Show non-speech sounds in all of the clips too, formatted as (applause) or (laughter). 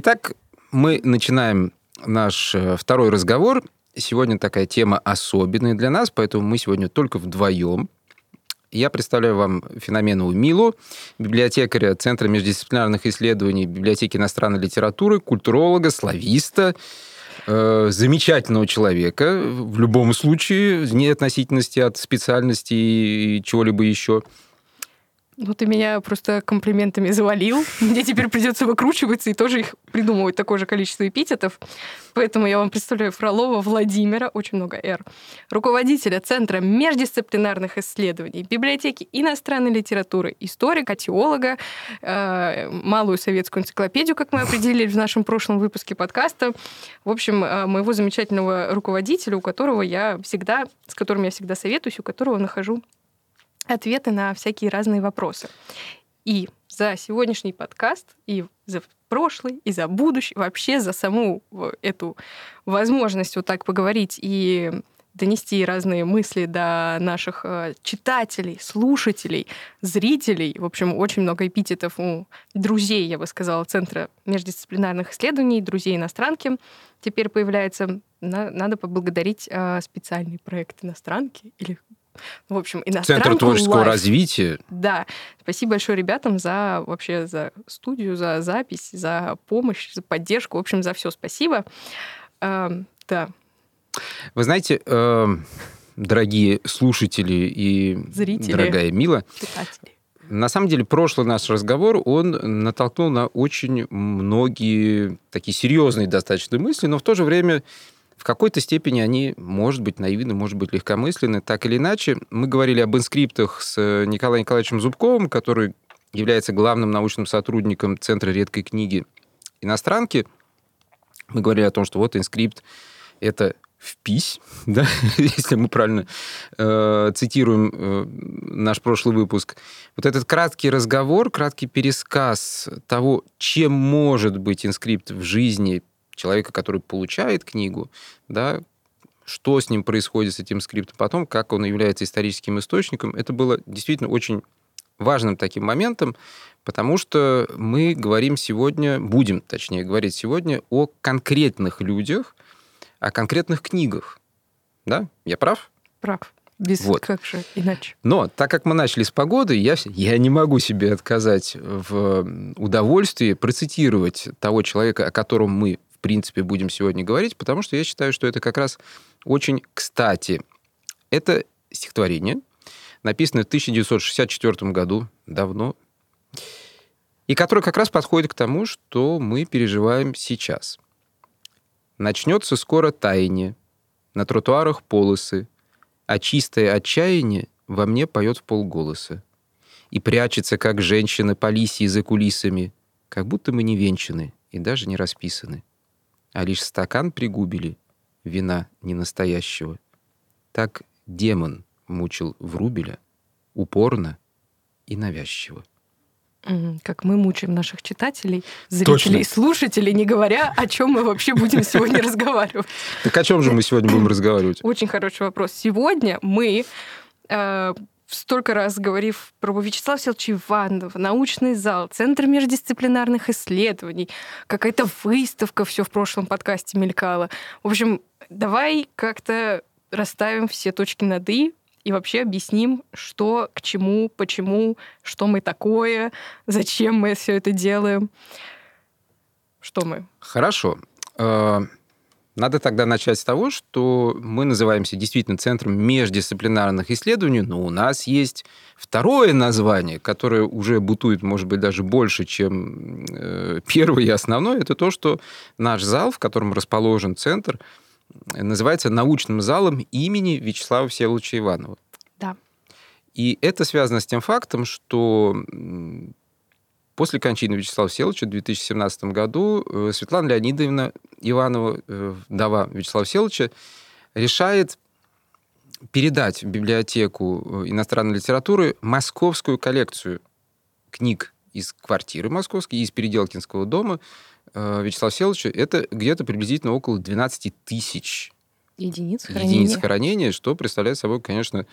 Итак, мы начинаем наш э, второй разговор. Сегодня такая тема особенная для нас, поэтому мы сегодня только вдвоем. Я представляю вам Феноменову Милу, библиотекаря Центра междисциплинарных исследований библиотеки иностранной литературы, культуролога, слависта, э, замечательного человека в любом случае, вне относительности от специальности и чего-либо еще. Ну, ты меня просто комплиментами завалил. Мне теперь придется выкручиваться и тоже их придумывать такое же количество эпитетов. Поэтому я вам представляю Фролова Владимира, очень много «Р», руководителя Центра междисциплинарных исследований, библиотеки иностранной литературы, историка, теолога, э, малую советскую энциклопедию, как мы определили в нашем прошлом выпуске подкаста. В общем, э, моего замечательного руководителя, у которого я всегда, с которым я всегда советуюсь, у которого нахожу ответы на всякие разные вопросы. И за сегодняшний подкаст, и за прошлый, и за будущий, вообще за саму эту возможность вот так поговорить и донести разные мысли до наших э, читателей, слушателей, зрителей. В общем, очень много эпитетов у друзей, я бы сказала, Центра междисциплинарных исследований, друзей иностранки. Теперь появляется, надо поблагодарить э, специальный проект иностранки или в общем, иностранку Центр творческого Life. развития. Да. Спасибо большое ребятам за вообще за студию, за запись, за помощь, за поддержку. В общем, за все спасибо. Эм, да. Вы знаете, э, дорогие слушатели и Зрители. дорогая Мила, Читатели. на самом деле прошлый наш разговор, он натолкнул на очень многие такие серьезные достаточно мысли, но в то же время в какой-то степени они, может быть, наивны, может быть, легкомысленны. Так или иначе, мы говорили об инскриптах с Николаем Николаевичем Зубковым, который является главным научным сотрудником Центра редкой книги иностранки. Мы говорили о том, что вот инскрипт — это впись, (laughs) да, если мы правильно э, цитируем э, наш прошлый выпуск. Вот этот краткий разговор, краткий пересказ того, чем может быть инскрипт в жизни человека, который получает книгу, да, что с ним происходит, с этим скриптом, потом, как он является историческим источником, это было действительно очень важным таким моментом, потому что мы говорим сегодня, будем, точнее, говорить сегодня о конкретных людях, о конкретных книгах. Да? Я прав? Прав. Без Вот. как же иначе. Но так как мы начали с погоды, я, я не могу себе отказать в удовольствии процитировать того человека, о котором мы, в принципе, будем сегодня говорить, потому что я считаю, что это как раз очень кстати. Это стихотворение, написанное в 1964 году, давно, и которое как раз подходит к тому, что мы переживаем сейчас. Начнется скоро таяние, на тротуарах полосы, а чистое отчаяние во мне поет в полголоса. И прячется, как женщина по лисии за кулисами, как будто мы не венчаны и даже не расписаны, а лишь стакан пригубили, вина ненастоящего. Так демон мучил Врубеля упорно и навязчиво. Как мы мучаем наших читателей, зрителей, Точно. слушателей, не говоря, о чем мы вообще будем сегодня разговаривать. Так о чем же мы сегодня будем разговаривать? Очень хороший вопрос. Сегодня мы, э, столько раз говорив про Вячеслава Селча Иванова, научный зал, Центр междисциплинарных исследований, какая-то выставка, все в прошлом подкасте мелькало. В общем, давай как-то расставим все точки над «и», и вообще объясним, что к чему, почему, что мы такое, зачем мы все это делаем. Что мы? Хорошо. Надо тогда начать с того, что мы называемся действительно Центром междисциплинарных исследований, но у нас есть второе название, которое уже бутует, может быть, даже больше, чем э, первое и основное. Это то, что наш зал, в котором расположен центр, называется научным залом имени Вячеслава Всеволодовича Иванова. Да. И это связано с тем фактом, что после кончины Вячеслава Всеволодовича в 2017 году э, Светлана Леонидовна Иванова, э, вдова Вячеслава Всеволодовича, решает передать в библиотеку э, иностранной литературы московскую коллекцию книг из квартиры московской, из Переделкинского дома Вячеслава Всеволодовича. Это где-то приблизительно около 12 тысяч Единиц единиц хранения. хранения, что представляет собой, конечно,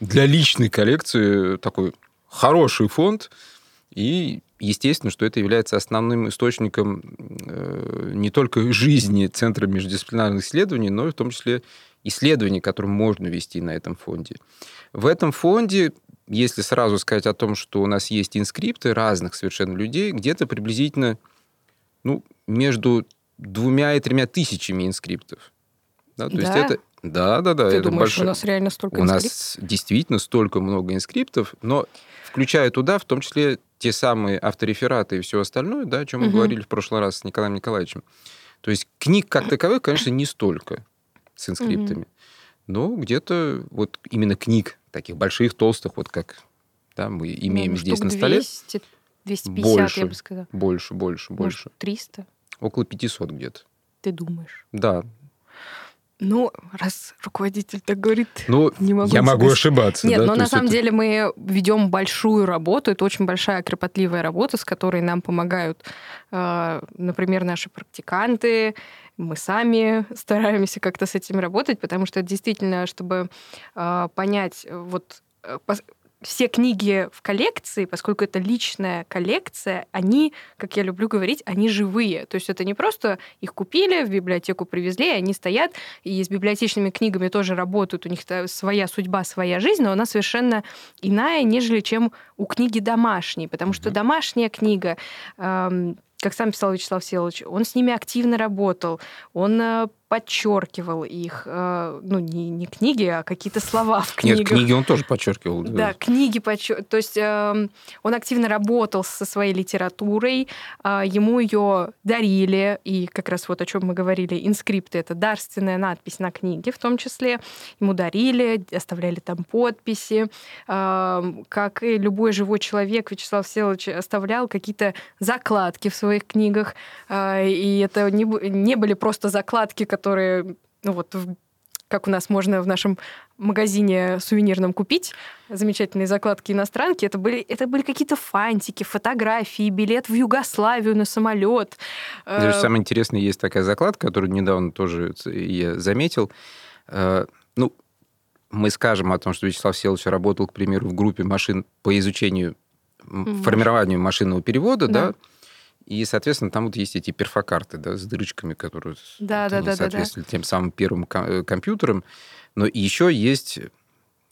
для личной коллекции такой хороший фонд. И естественно, что это является основным источником э, не только жизни Центра междисциплинарных исследований, но и в том числе исследований, которые можно вести на этом фонде. В этом фонде, если сразу сказать о том, что у нас есть инскрипты разных совершенно людей, где-то приблизительно ну, между двумя и тремя тысячами инскриптов. Да, то да? есть это... Да, да, да. Ты это думаешь, большой... у нас реально столько У нас действительно столько много инскриптов, но включая туда в том числе те самые авторефераты и все остальное, да, о чем мы угу. говорили в прошлый раз с Николаем Николаевичем. То есть книг как таковых, конечно, не столько с инскриптами. Угу. Но где-то вот именно книг, таких больших, толстых, вот как да, мы имеем ну, здесь на столе. 200, 250, больше, я бы сказала. Больше, больше, больше. Может, 300? Около 500 где-то. Ты думаешь? Да, ну, раз руководитель так говорит, ну, не могу. Я могу ошибаться. Нет, да? но То на самом это... деле мы ведем большую работу. Это очень большая кропотливая работа, с которой нам помогают, э, например, наши практиканты. Мы сами (laughs) стараемся как-то с этим работать, потому что действительно, чтобы э, понять вот э, все книги в коллекции, поскольку это личная коллекция, они, как я люблю говорить, они живые. То есть это не просто их купили, в библиотеку привезли, они стоят, и с библиотечными книгами тоже работают, у них своя судьба, своя жизнь, но она совершенно иная, нежели чем у книги домашней, потому что домашняя книга эм, как сам писал Вячеслав Всеволодович, он с ними активно работал, он э, подчеркивал их, э, ну, не, не книги, а какие-то слова в книгах. Нет, книги он тоже подчеркивал. Да, да книги подчеркивал. То есть э, он активно работал со своей литературой, э, ему ее дарили, и как раз вот о чем мы говорили, инскрипты — это дарственная надпись на книге в том числе. Ему дарили, оставляли там подписи. Э, как и любой живой человек, Вячеслав Всеволодович оставлял какие-то закладки в своих книгах, э, и это не, не были просто закладки, которые ну вот, как у нас можно в нашем магазине сувенирном купить, замечательные закладки иностранки, это были, это были какие-то фантики, фотографии, билет в Югославию на самолет. Даже э, самое интересное, есть такая закладка, которую недавно тоже я заметил. Э, ну, мы скажем о том, что Вячеслав Селович работал, к примеру, в группе машин по изучению, формированию машинного перевода, да, да и, соответственно, там вот есть эти перфокарты, да, с дырочками, которые да, да, да, соответствуют да, да. тем самым первым э, компьютерам. Но еще есть,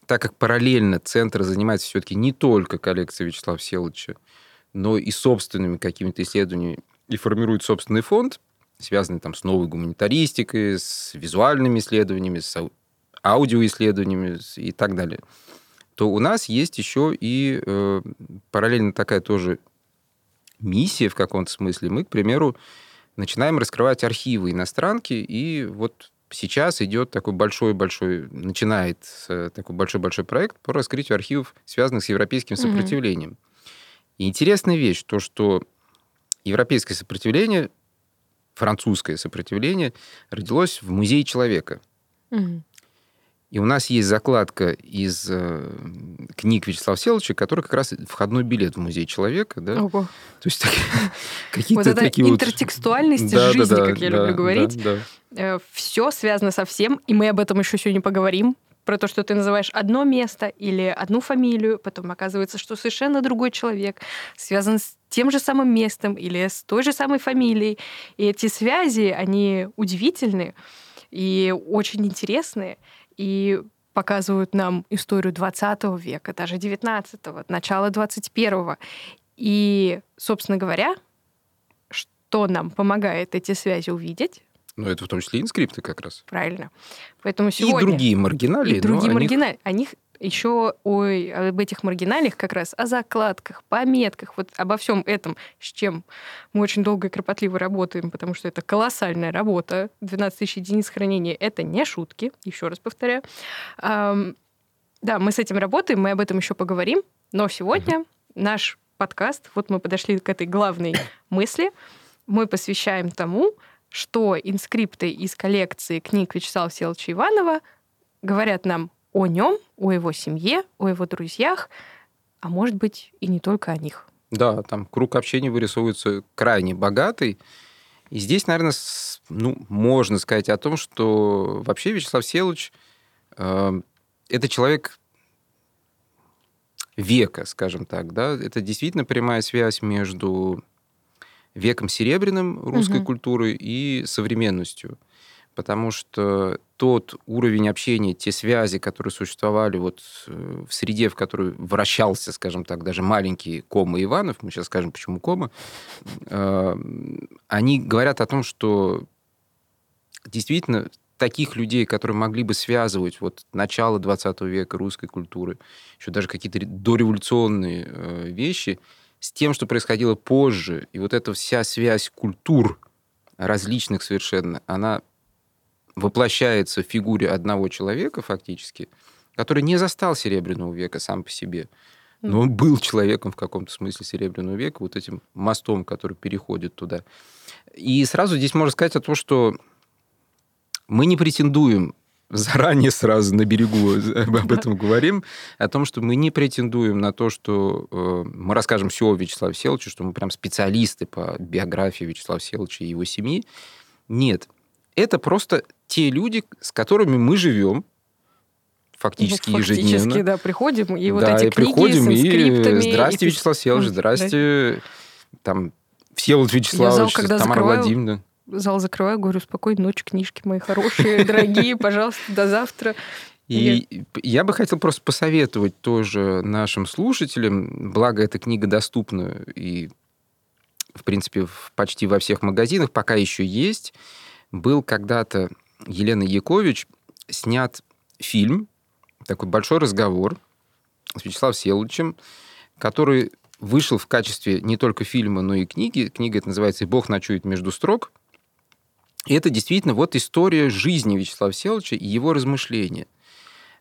так как параллельно центр занимается все-таки не только коллекцией Вячеслава Всеволодовича, но и собственными какими-то исследованиями, и формирует собственный фонд, связанный там с новой гуманитаристикой, с визуальными исследованиями, с аудиоисследованиями и так далее, то у нас есть еще и э, параллельно такая тоже миссия в каком-то смысле. Мы, к примеру, начинаем раскрывать архивы иностранки, и вот сейчас идет такой большой-большой, начинает такой большой-большой проект по раскрытию архивов, связанных с европейским сопротивлением. Угу. И интересная вещь, то, что европейское сопротивление, французское сопротивление родилось в Музее человека. Угу. И у нас есть закладка из э, книг Вячеслава Селовича, который как раз входной билет в музей человека. Да? Ого. То есть (laughs) какие-то вот такие вот... интертекстуальность да, жизни, да, как я да, люблю говорить. Да, да. Э, Все связано со всем, и мы об этом еще сегодня поговорим про то, что ты называешь одно место или одну фамилию, потом оказывается, что совершенно другой человек связан с тем же самым местом или с той же самой фамилией. И эти связи, они удивительные и очень интересные и показывают нам историю 20 века, даже 19-го, начала 21-го. И, собственно говоря, что нам помогает эти связи увидеть? Ну, это в том числе инскрипты как раз. Правильно. Поэтому сегодня... И другие маргиналии. И другие маргиналии. О них еще ой, об этих маргиналиях как раз, о закладках, пометках, вот обо всем этом, с чем мы очень долго и кропотливо работаем, потому что это колоссальная работа. 12 тысяч единиц хранения — это не шутки, еще раз повторяю. Да, мы с этим работаем, мы об этом еще поговорим, но сегодня наш подкаст, вот мы подошли к этой главной мысли, мы посвящаем тому, что инскрипты из коллекции книг Вячеслава Всеволодовича Иванова говорят нам о нем, о его семье, о его друзьях, а может быть и не только о них. Да, там круг общения вырисовывается крайне богатый. И здесь, наверное, ну, можно сказать о том, что вообще Вячеслав Селович э, это человек века, скажем так, да, это действительно прямая связь между веком серебряным русской угу. культуры и современностью. Потому что тот уровень общения, те связи, которые существовали вот э, в среде, в которой вращался, скажем так, даже маленький Кома Иванов, мы сейчас скажем, почему Кома, э, они говорят о том, что действительно таких людей, которые могли бы связывать вот начало 20 века русской культуры, еще даже какие-то дореволюционные э, вещи, с тем, что происходило позже. И вот эта вся связь культур различных совершенно, она воплощается в фигуре одного человека фактически, который не застал Серебряного века сам по себе, но он был человеком в каком-то смысле Серебряного века, вот этим мостом, который переходит туда. И сразу здесь можно сказать о том, что мы не претендуем заранее сразу на берегу об этом говорим, о том, что мы не претендуем на то, что э, мы расскажем все о Вячеславе Селовиче, что мы прям специалисты по биографии Вячеслава Селовича и его семьи. Нет. Это просто те люди, с которыми мы живем, фактически, ну, фактически ежедневно. да, приходим, и вот да, эти и книги приходим, с инскриптами. И, здрасте, и... Вячеслав Селович, здрасте, там, Всеволод Вячеславович, Тамара закрываю... Владимировна зал закрываю, говорю, спокойной ночи, книжки мои хорошие, дорогие, пожалуйста, до завтра. И Нет. я бы хотел просто посоветовать тоже нашим слушателям, благо эта книга доступна и, в принципе, почти во всех магазинах, пока еще есть. Был когда-то Елена Якович снят фильм, такой большой разговор с Вячеславом Селовичем, который вышел в качестве не только фильма, но и книги. Книга это называется «И Бог ночует между строк». И это действительно вот история жизни Вячеслава Всеволодовича и его размышления.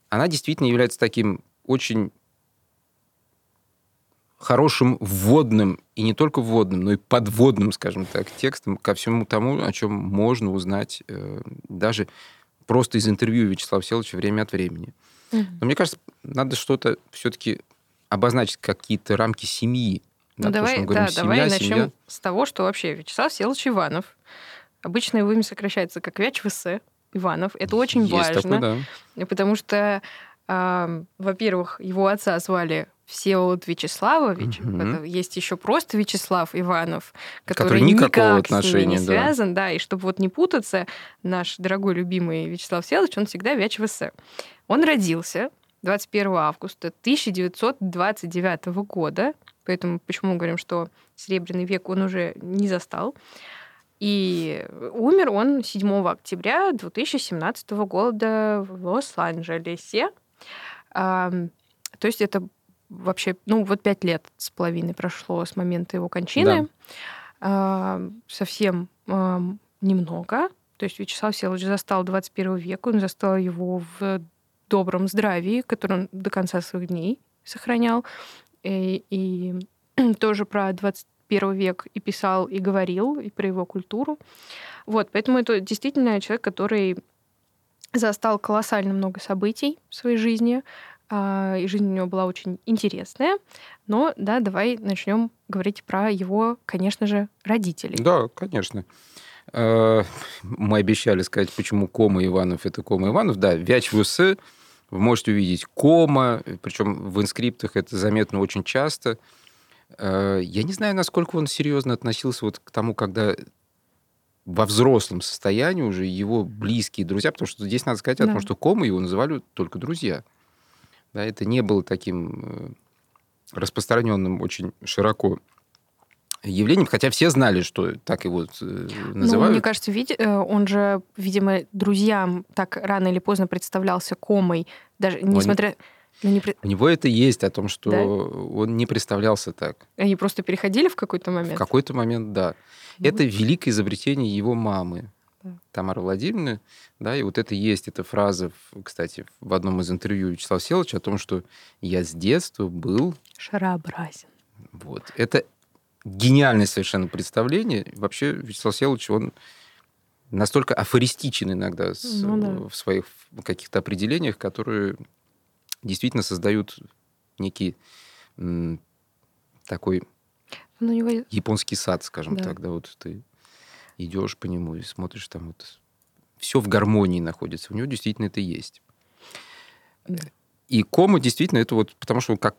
Она действительно является таким очень хорошим вводным, и не только вводным, но и подводным, скажем так, текстом ко всему тому, о чем можно узнать э, даже просто из интервью Вячеслава Всеволодовича время от времени. Mm-hmm. Но мне кажется, надо что-то все-таки обозначить какие-то рамки семьи. Ну, да, давай, говорим, да, семья, давай начнем семья. с того, что вообще Вячеслав Всеволодович Иванов Обычно его имя сокращается как Вяч Иванов. Это очень Есть важно. Такой, да. Потому что, э, во-первых, его отца звали Всеволод Вячеславович. Угу. Есть еще просто Вячеслав Иванов, который, который никакого никак отношения с ним не да. связан. Да, и чтобы вот не путаться, наш дорогой любимый Вячеслав Всеволодович, он всегда Вяч ВС. Он родился 21 августа 1929 года, поэтому почему мы говорим, что Серебряный век он уже не застал. И умер он 7 октября 2017 года в Лос-Анджелесе. То есть это вообще, ну, вот пять лет с половиной прошло с момента его кончины. Да. Совсем немного. То есть Вячеслав Всеволодович застал 21 век, он застал его в добром здравии, который он до конца своих дней сохранял. И, и (clears throat) тоже про 20, первый век и писал, и говорил, и про его культуру. Вот, поэтому это действительно человек, который застал колоссально много событий в своей жизни, а, и жизнь у него была очень интересная. Но, да, давай начнем говорить про его, конечно же, родителей. Да, конечно. Э, мы обещали сказать, почему Кома Иванов это Кома Иванов. Да, Вяч ВС вы можете увидеть Кома, причем в инскриптах это заметно очень часто – Э, я не знаю, насколько он серьезно относился вот к тому, когда во взрослом состоянии уже его близкие друзья, потому что здесь надо сказать да. о том, что Кома его называли только друзья. Да, это не было таким э, распространенным очень широко явлением, хотя все знали, что так его э, называют. Ну, мне кажется, он же, видимо, друзьям так рано или поздно представлялся комой, даже несмотря... Он ну, не... У него это есть, о том, что да? он не представлялся так. Они просто переходили в какой-то момент? В какой-то момент, да. Ну... Это великое изобретение его мамы, да. Тамары Владимировны. Да, и вот это есть, эта фраза, кстати, в одном из интервью Вячеслава Селовича о том, что я с детства был... Шарообразен. Вот. Это гениальное совершенно представление. Вообще Вячеслав Селович, он настолько афористичен иногда ну, да. в своих каких-то определениях, которые действительно создают некий такой ну, него... японский сад, скажем да. так, да, вот ты идешь по нему и смотришь, там вот все в гармонии находится. У него действительно это есть. Да. И кома действительно это вот, потому что как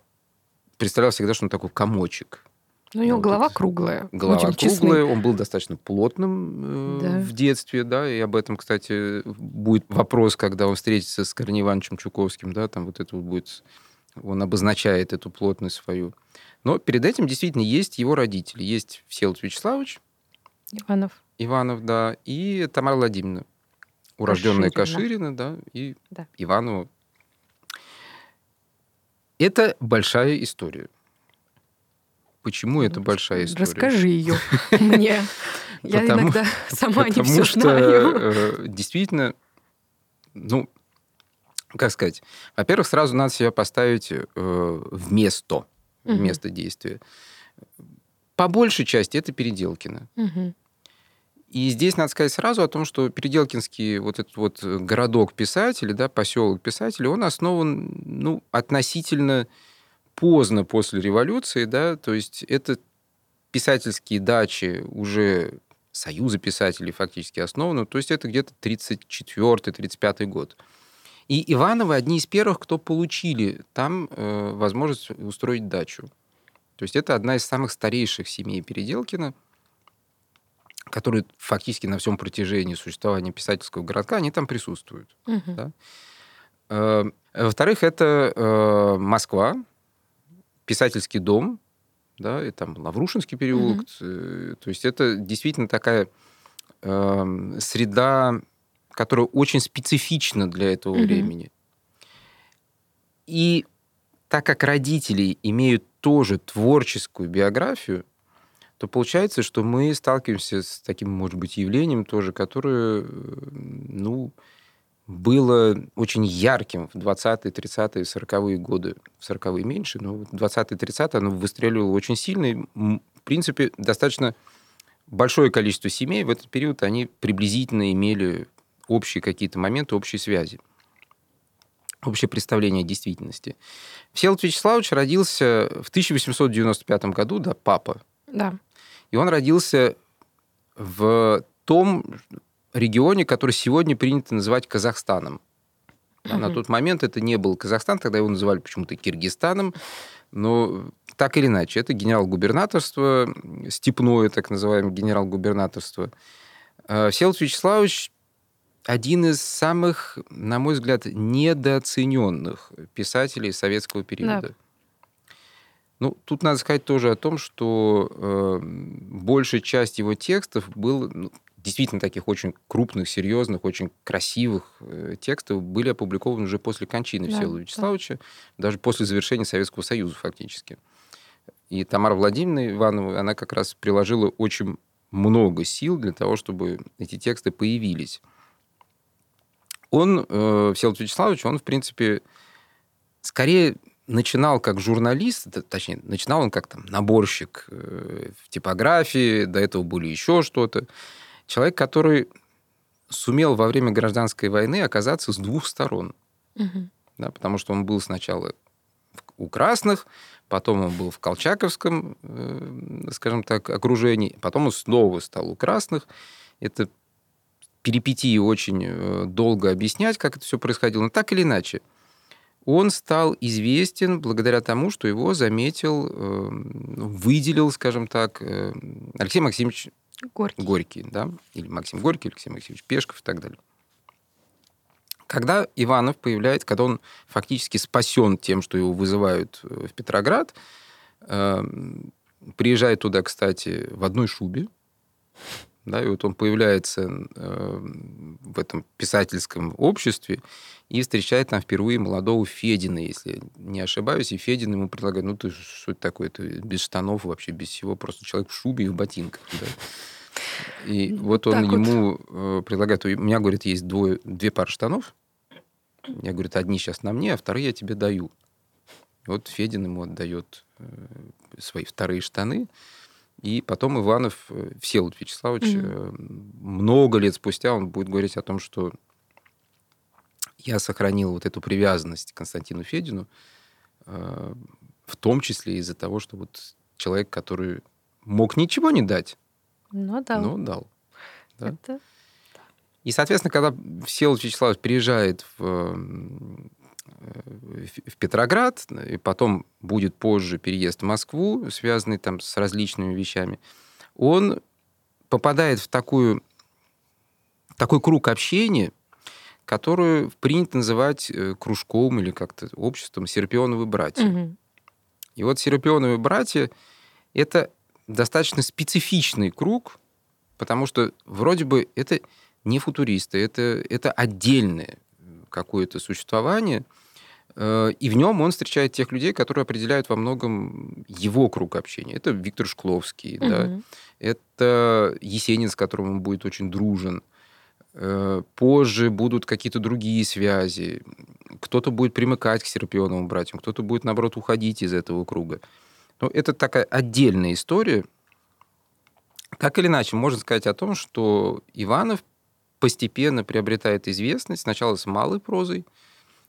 представлял всегда, что он такой комочек. Ну, у него Вот голова круглая. Голова будем честны. круглая, он был достаточно плотным э, Да. в детстве, да, и об этом, кстати, будет вопрос, когда он встретится с Корнеем Ивановичем Чуковским, да, там вот это вот будет, он обозначает эту плотность свою. Но перед этим действительно есть его родители. Есть Всеволод Вячеславович Иванов. Иванов, да, и Тамара Владимировна, урожденная Каширина. Каширина, да, и Да. Иванова. Это большая история. Почему это большая история? Расскажи ее (laughs) мне. Я иногда (laughs) сама не все знаю. э, действительно, ну, как сказать, во-первых, сразу надо себя поставить э, в место, действия. По большей части это Переделкино. И здесь надо сказать сразу о том, что Переделкинский вот этот вот городок писателей, да, поселок писателей, он основан, ну, относительно поздно после революции, да, то есть это писательские дачи уже Союза писателей фактически основаны, то есть это где-то 34-35 год. И Ивановы одни из первых, кто получили там э, возможность устроить дачу. То есть это одна из самых старейших семей Переделкина, которые фактически на всем протяжении существования писательского городка, они там присутствуют. Мгм. Да. Э, Во-вторых, это э, Москва, писательский дом, да, и там Лаврушинский переулок. Э, То есть это действительно такая эм, среда, которая очень специфична для этого Мгм. времени. И так как родители имеют тоже творческую биографию, то получается, что мы сталкиваемся с таким, может быть, явлением тоже, которое, э, ну, было очень ярким в 20-е, 30-е, 40-е годы. В 40-е меньше, но в 20-е, 30-е оно выстреливало очень сильно. И, в принципе, достаточно большое количество семей в этот период, они приблизительно имели общие какие-то моменты, общие связи общее представление о действительности. Всеволод Вячеславович родился в 1895 году, да, папа, Да. и он родился в том регионе, который сегодня принято называть Казахстаном. Да, на тот момент это не был Казахстан, тогда его называли почему-то Киргизстаном, но так или иначе, это генерал-губернаторство, степное так называемое генерал-губернаторство. Всеволод Вячеславович один из самых, на мой взгляд, недооцененных писателей советского периода. Ну, тут надо сказать тоже о том, что э, большая часть его текстов был ну, действительно таких очень крупных, серьезных, очень красивых э, текстов были опубликованы уже после кончины Да, Всеволода да. Вячеславовича, даже после завершения Советского Союза фактически. И Тамара Владимировна Иванова, она как раз приложила очень много сил для того, чтобы эти тексты появились. Он, э, Всеволод Вячеславович, он, в принципе, скорее начинал как журналист, точнее, начинал он как там наборщик э, в типографии, до этого были еще что-то. Человек, который сумел во время гражданской войны оказаться с двух сторон. Мгм. Да, потому что он был сначала у красных, потом он был в колчаковском, э, скажем так, окружении, потом он снова стал у красных. Это перипетии очень э, долго объяснять, как это все происходило. Но так или иначе, он стал известен благодаря тому, что его заметил, э, ну, выделил, скажем так, Алексей Максимович Горький. Горький, да, или Максим Горький, Алексей Максимович Пешков и так далее. Когда Иванов появляется, когда он фактически спасен тем, что его вызывают э, в Петроград, э, приезжает туда, кстати, в одной шубе, да, и вот он появляется э, в этом писательском обществе и встречает там впервые молодого Федина, если не ошибаюсь, и Федин ему предлагает, ну ты что это такое, ты без штанов вообще, без всего, просто человек в шубе и в ботинках, да. И Ну, вот он так вот. ему э, предлагает, у меня, говорит, есть двое, две пары штанов, я, говорит, одни сейчас на мне, а вторые я тебе даю. И вот Федин ему отдает э, свои вторые штаны, и потом Иванов, э, Всеволод Вячеславович, э, много лет спустя он будет говорить о том, что я сохранил вот эту привязанность к Константину Федину, э, в том числе из-за того, что вот человек, который мог ничего не дать, Ну да. но дал. да. Это И, соответственно, когда Всеволод Вячеславович приезжает в в Петроград, и потом будет позже переезд в Москву, связанный там с различными вещами, он попадает в такую, такой круг общения, которую принято называть э, кружком или как-то обществом Серпионовы братья. Угу. И вот Серпионовы братья — это достаточно специфичный круг, потому что вроде бы это не футуристы, это, это отдельное какое-то существование, э, и в нем он встречает тех людей, которые определяют во многом его круг общения. Это Виктор Шкловский, угу. да, это Есенин, с которым он будет очень дружен, Э, позже будут какие-то другие связи. Кто-то будет примыкать к Серпионовым братьям, кто-то будет, наоборот, уходить из этого круга. Но это такая отдельная история. Так или иначе, можно сказать о том, что Иванов постепенно приобретает известность, сначала с малой прозой,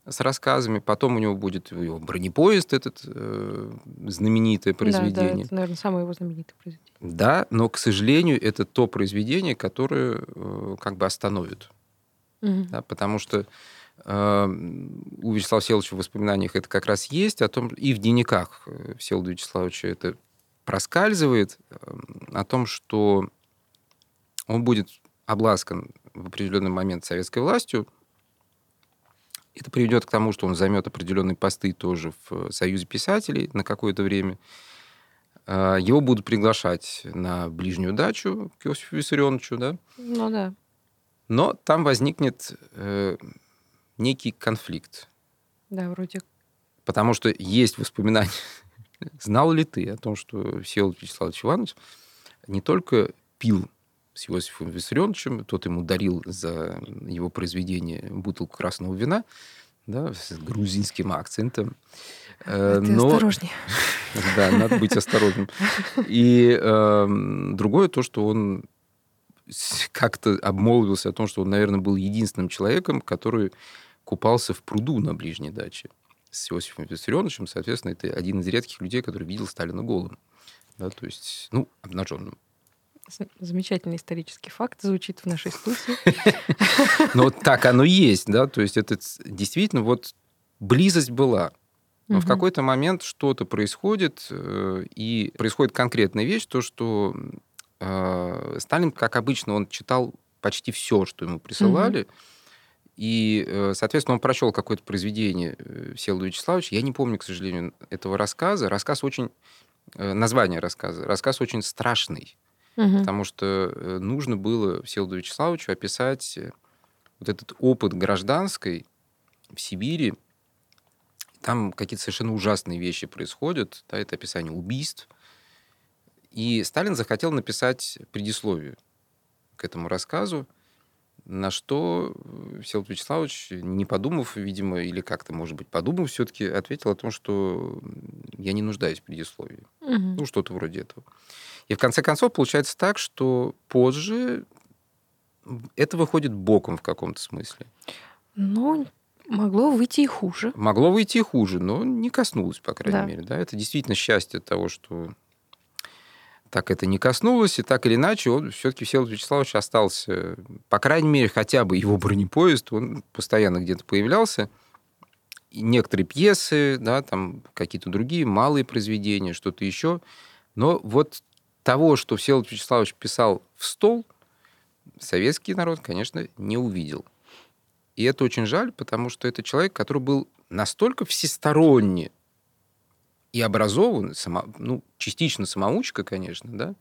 с рассказами. Потом у него будет его бронепоезд, этот э, знаменитое произведение. Да, да, это, наверное, самое его знаменитое произведение. Да, но, к сожалению, это то произведение, которое э, как бы остановит. Угу. Да, потому что э, у Вячеслава Всеволодовича в воспоминаниях это как раз есть, о том, и в дневниках э, Всеволода Вячеславовича это проскальзывает, э, о том, что он будет обласкан в определенный момент советской властью, это приведет к тому, что он займет определенные посты тоже в Союзе писателей на какое-то время. А, его будут приглашать на ближнюю дачу к Иосифу Виссарионовичу, да? Ну да. Но там возникнет э, некий конфликт. Да, вроде. Потому что есть воспоминания. (laughs) Знал ли ты о том, что Всеволод Вячеславович Иванович не только пил с Иосифом Виссарионовичем, тот ему дарил за его произведение бутылку красного вина, да, с грузинским акцентом. Э, Ты Но... осторожнее. (laughs) Да, надо быть осторожным. И э, другое то, что он как-то обмолвился о том, что он, наверное, был единственным человеком, который купался в пруду на ближней даче с Иосифом Виссарионовичем. Соответственно, это один из редких людей, который видел Сталина голым. Да, то есть, ну, обнаженным. Замечательный исторический факт звучит в нашей студии. Ну, так оно есть, да, то есть это действительно вот близость была. Но в какой-то момент что-то происходит, э, и происходит конкретная вещь, то, что э, Сталин, как обычно, он читал почти все, что ему присылали, и, э, соответственно, он прочел какое-то произведение Всеволода Вячеславовича. Я не помню, к сожалению, этого рассказа. Рассказ очень... Название рассказа. Рассказ очень страшный угу. потому что э, нужно было Всеволоду Вячеславовичу описать э, вот этот опыт гражданской в Сибири. Там какие-то совершенно ужасные вещи происходят. Да, это описание убийств. И Сталин захотел написать предисловие к этому рассказу, на что э, Всеволод Вячеславович, не подумав, видимо, или как-то, может быть, подумав, все-таки ответил о том, что я не нуждаюсь в предисловии. Угу. Ну, что-то вроде этого. И в конце концов получается так, что позже это выходит боком в каком-то смысле. Ну, могло выйти и хуже. Могло выйти и хуже, но не коснулось, по крайней да. мере. Да? Это действительно счастье того, что так это не коснулось, и так или иначе он все-таки Всеволод Вячеславович остался, по крайней мере, хотя бы его бронепоезд, он постоянно где-то появлялся. И некоторые пьесы, да, там какие-то другие малые произведения, что-то еще. Но вот того, что Всеволод Вячеславович писал в стол, советский народ, конечно, не увидел. И это очень жаль, потому что это человек, который был настолько всесторонне и образован, само, ну, частично самоучка, конечно, да,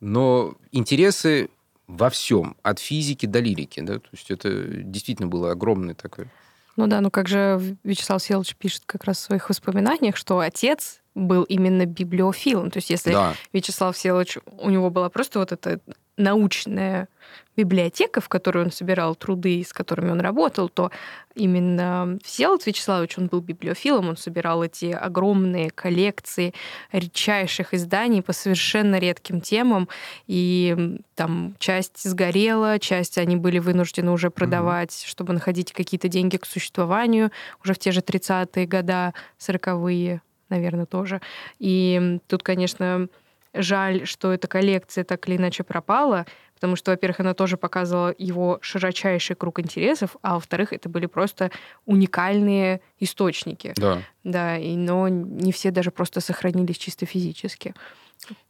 но интересы во всем, от физики до лирики, да, то есть это действительно было огромное такое. Ну да, ну как же Вячеслав Селович пишет как раз в своих воспоминаниях, что отец был именно библиофилом. То есть если да. Вячеслав Селович, у него была просто вот эта научная библиотека, в которой он собирал труды, с которыми он работал, то именно Всеволод Вячеславович, он был библиофилом, он собирал эти огромные коллекции редчайших изданий по совершенно редким темам, и там часть сгорела, часть они были вынуждены уже продавать, mm-hmm. чтобы находить какие-то деньги к существованию уже в те же 30-е года, 40-е наверное, тоже. И тут, конечно, жаль, что эта коллекция так или иначе пропала, потому что, во-первых, она тоже показывала его широчайший круг интересов, а во-вторых, это были просто уникальные источники. Да. Да, и, но не все даже просто сохранились чисто физически.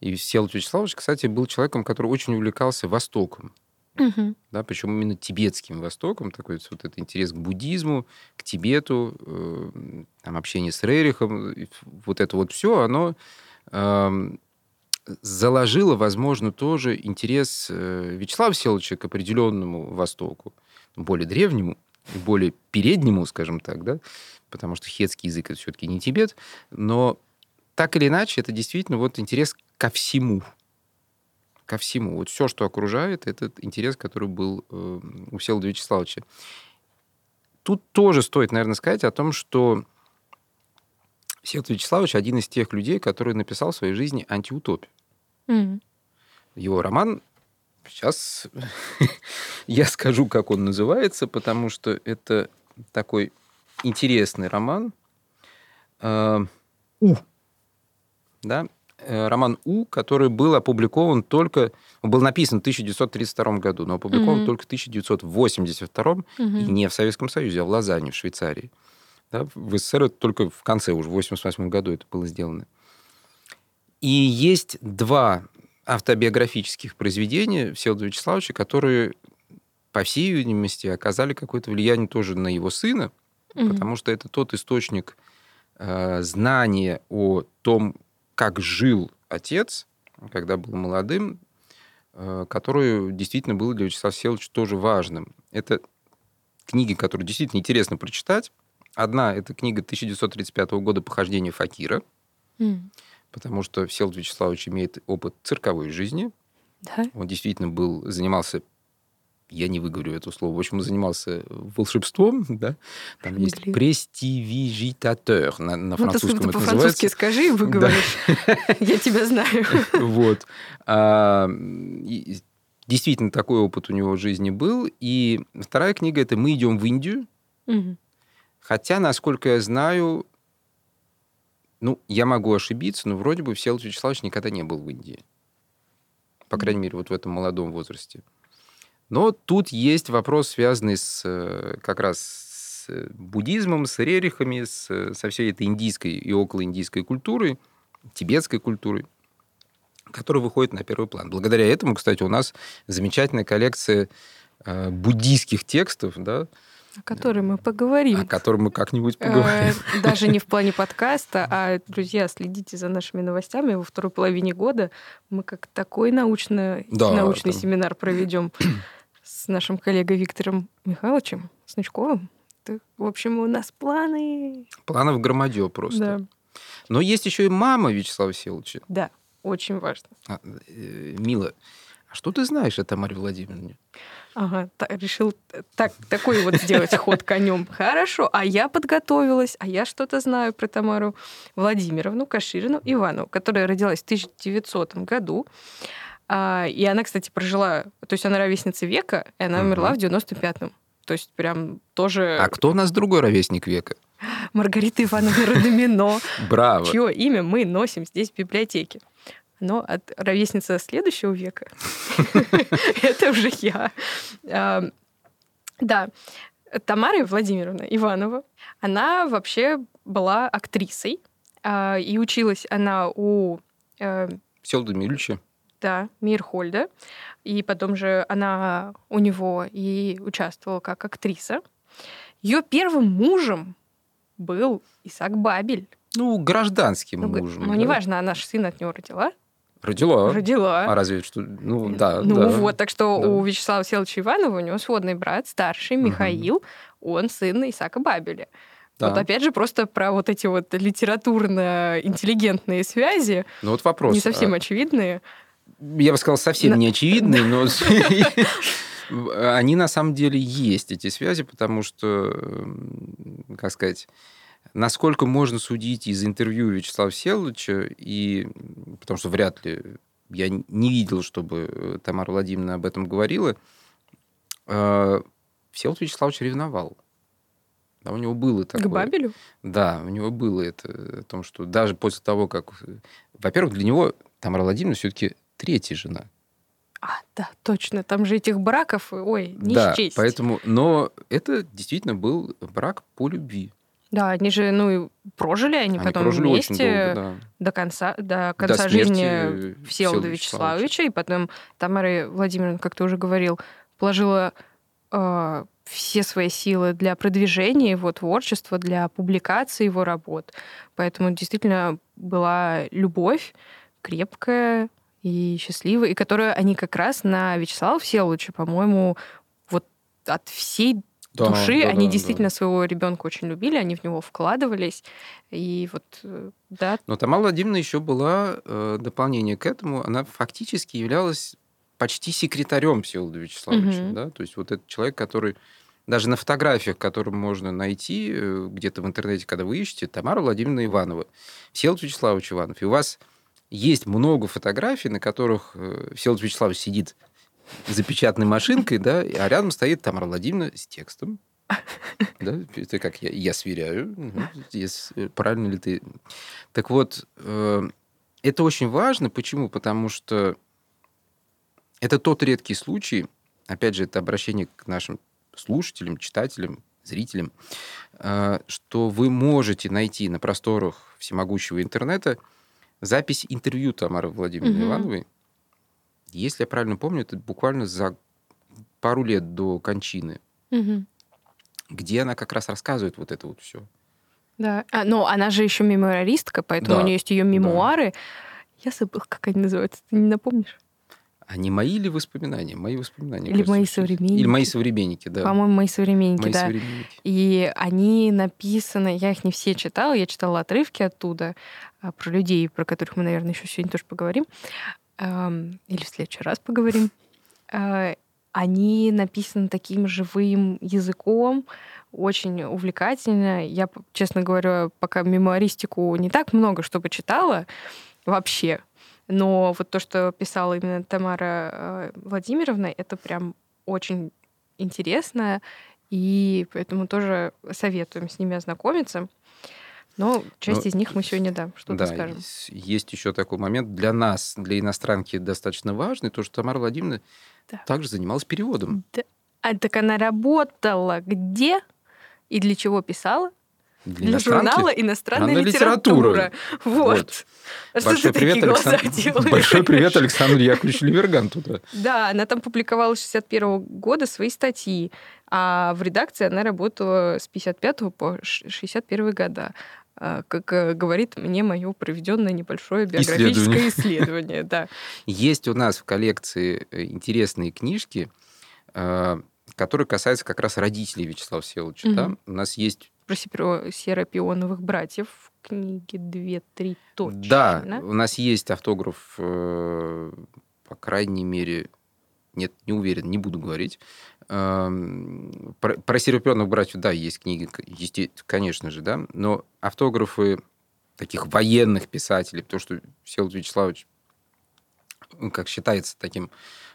И Всеволод Вячеславович, кстати, был человеком, который очень увлекался Востоком. Мгм. Да, причем именно тибетским Востоком, такой вот этот интерес к буддизму, к Тибету, э, там, общение с Рерихом, вот это вот все, оно эм, заложило, возможно, тоже интерес э, Вячеслава Всеволодовича к определенному Востоку, более древнему, более переднему, скажем так, да, потому что хетский язык это все-таки не Тибет, но так или иначе это действительно вот интерес ко всему, ко всему. Вот все, что окружает, этот интерес, который был э, у Всеволода Вячеславовича. Тут тоже стоит, наверное, сказать о том, что Всеволод Вячеславович один из тех людей, который написал в своей жизни антиутопию. Мгм. Его роман, сейчас (laughs) я скажу, как он называется, потому что это такой интересный роман. Э, У. Да? Э, Роман У, который был опубликован только... Он был написан в 1932 году, но опубликован Мгм. только в 1982 и Мгм. не в Советском Союзе, а в Лозанне, в Швейцарии. Да, в СССР это только в конце, уже в 1988 году это было сделано. И есть два автобиографических произведения Всеволода Вячеславовича, которые, по всей видимости, оказали какое-то влияние тоже на его сына, Мгм. потому что это тот источник э, знания о том, как жил отец, когда был молодым, э, который действительно был для Вячеслава Всеволодовича тоже важным. Это книги, которые действительно интересно прочитать. Одна – это книга 1935 года «Похождение Факира», М. потому что Всеволод Вячеславович имеет опыт цирковой жизни. Да. Он действительно был, занимался, я не выговорю это слово, в общем, он занимался волшебством, да. Там есть Англии. престивижитатер, на, на Ну, французском это по-французски называется. скажи и выговоришь. (laughs) Я тебя знаю. Вот. А, Действительно, такой опыт у него в жизни был. И вторая книга – это «Мы идем в Индию». Хотя, насколько я знаю, ну, я могу ошибиться, но вроде бы Всеволод Вячеславович никогда не был в Индии. По крайней мере, вот в этом молодом возрасте. Но тут есть вопрос, связанный с, э, как раз с э, буддизмом, с рерихами, с, э, со всей этой индийской и околоиндийской культурой, тибетской культурой, которая выходит на первый план. Благодаря этому, кстати, у нас замечательная коллекция буддийских текстов, да, О которой мы поговорим. о которых мы как-нибудь поговорим. Э, (laughs) Даже не в (laughs) плане подкаста, а, друзья, следите за нашими новостями. Во второй половине года мы как такой научно, Да, научный там. семинар проведем с нашим коллегой Виктором Михайловичем Снучковым. Так, В общем, у нас планы. Планов громадье просто. Да, Но есть еще и мама Вячеслава Всеволодовича. да, очень важно. А, э, Мила, а что ты знаешь о Тамаре Владимировне? Ага, та- решил так, такой вот сделать ход конем. Хорошо, а я подготовилась, а я что-то знаю про Тамару Владимировну Каширину Иванову, которая родилась в 1900 году. А, И она, кстати, прожила... То есть она ровесница века, и она умерла в 95-м. То есть прям тоже А кто у нас другой ровесник века? Маргарита Ивановна Радомино, Браво. чье имя мы носим здесь в библиотеке. Но от ровесница следующего века (laughs) это уже я. Да, Тамара Владимировна Иванова, она вообще была актрисой, а, и училась она у э, Всеволода Мильевича. да, Мирхольда, и потом же она у него и участвовала как актриса. Ее первым мужем был Исаак Бабель. Ну, гражданским Ну, мужем. ну, да? неважно, она же сына от него родила. Родила. Родила. А разве что... Ну, да, ну да. вот, так что Да. у Вячеслава Всеволодовича Иванова у него сводный брат, старший. Михаил, он сын Исаака Бабеля. Да. Вот опять же просто про вот эти вот литературно-интеллигентные связи, Ну, вот вопрос. не совсем а, очевидные. Я бы сказал, совсем не очевидные, но (laughs) (laughs) они на самом деле есть, эти связи, потому что, как сказать, насколько можно судить из интервью Вячеслава Всеволодовича, и, потому что вряд ли я не видел, чтобы э, Тамара Владимировна об этом говорила, э, Всеволод Вячеславович ревновал. Да, у него было такое. К Бабелю? Да, у него было это о том, что даже после того, как... Во-первых, для него Тамара Владимировна все-таки третья жена. А, да, точно. Там же этих браков, ой, не да, счесть. поэтому, но это действительно был брак по любви. Да, они же, ну, и прожили они, Они потом прожили вместе долго, да. до конца, до конца смерти, жизни Всеволода Всеволода Вячеславовича, и потом Тамара Владимировна, как ты уже говорил, положила э, все свои силы для продвижения его творчества, для публикации его работ. Поэтому действительно была любовь крепкая и счастливая, и которую они как раз на Вячеслава Всеволодовича, по-моему, вот от всей Да, души да, они да, действительно да. своего ребенка очень любили, они в него вкладывались. И вот, э, да, Но Тамара Владимировна еще была э, дополнение к этому. Она фактически являлась почти секретарем Всеволода Вячеславовича. Мгм. Да? То есть вот этот человек, который даже на фотографиях, которые можно найти э, где-то в интернете, когда вы ищете, Тамара Владимировна Иванова, Всеволод Вячеславович Иванов. И у вас есть много фотографий, на которых Всеволод Вячеславович сидит за печатной машинкой, да, а рядом стоит Тамара Владимировна с текстом. (laughs) Да, это как я, я сверяю, ес- э, правильно ли ты. Так вот, э, это очень важно. Почему? Потому что это тот редкий случай, опять же, это обращение к нашим слушателям, читателям, зрителям, э, что вы можете найти на просторах всемогущего интернета запись интервью Тамары Владимировны Мгм. Ивановой. Если я правильно помню, это буквально за пару лет до кончины, Мгм. где она как раз рассказывает вот это вот все. да. А, но она же еще мемуаристка, поэтому Да, у нее есть ее мемуары. Я забыла, как они называются. Ты не напомнишь? А не мои ли воспоминания? Мои воспоминания. Или кажется, мои современники. Или мои современники, да. По-моему, мои современники, мои да. современники. И они написаны, я их не все читала, я читала отрывки оттуда а, про людей, про которых мы, наверное, еще сегодня тоже поговорим. Или в следующий раз поговорим. А, Они написаны таким живым языком, очень увлекательно. Я, честно говоря, пока мемуаристику не так много, чтобы читала вообще. Но вот то, что писала именно Тамара э, Владимировна, это прям очень интересно. И поэтому тоже советуем с ними ознакомиться. Но часть Ну, из них мы сегодня, да, что-то Да, скажем. есть- есть еще такой момент для нас, для иностранки достаточно важный, то, что Тамара Владимировна Да. также занималась переводом. Да. А так она работала где и для чего писала? Для, иностранки. журнала «Иностранная литература». литература. Вот. Вот. Что Большой ты привет, такие глаза Александр... Большой привет Александру Яковлевичу Леверганту. Да. Да, она там публиковала с 61 года свои статьи, а в редакции она работала с 55 по ш- 61 года. А, Как э, говорит мне мое проведенное небольшое биографическое исследование. Да. Есть у нас в коллекции э, интересные книжки, э, которые касаются как раз родителей Вячеслава Всеволодовича. Мгм. да. У нас есть Про серопионовых братьев в книге 2-3 точно. Да, у нас есть автограф, э, по крайней мере, нет, не уверен, не буду говорить. Про, про серебряных братьев, да, есть книги, есте- конечно же, да, но автографы таких военных писателей, потому что Всеволод Вячеславович, как считается, таким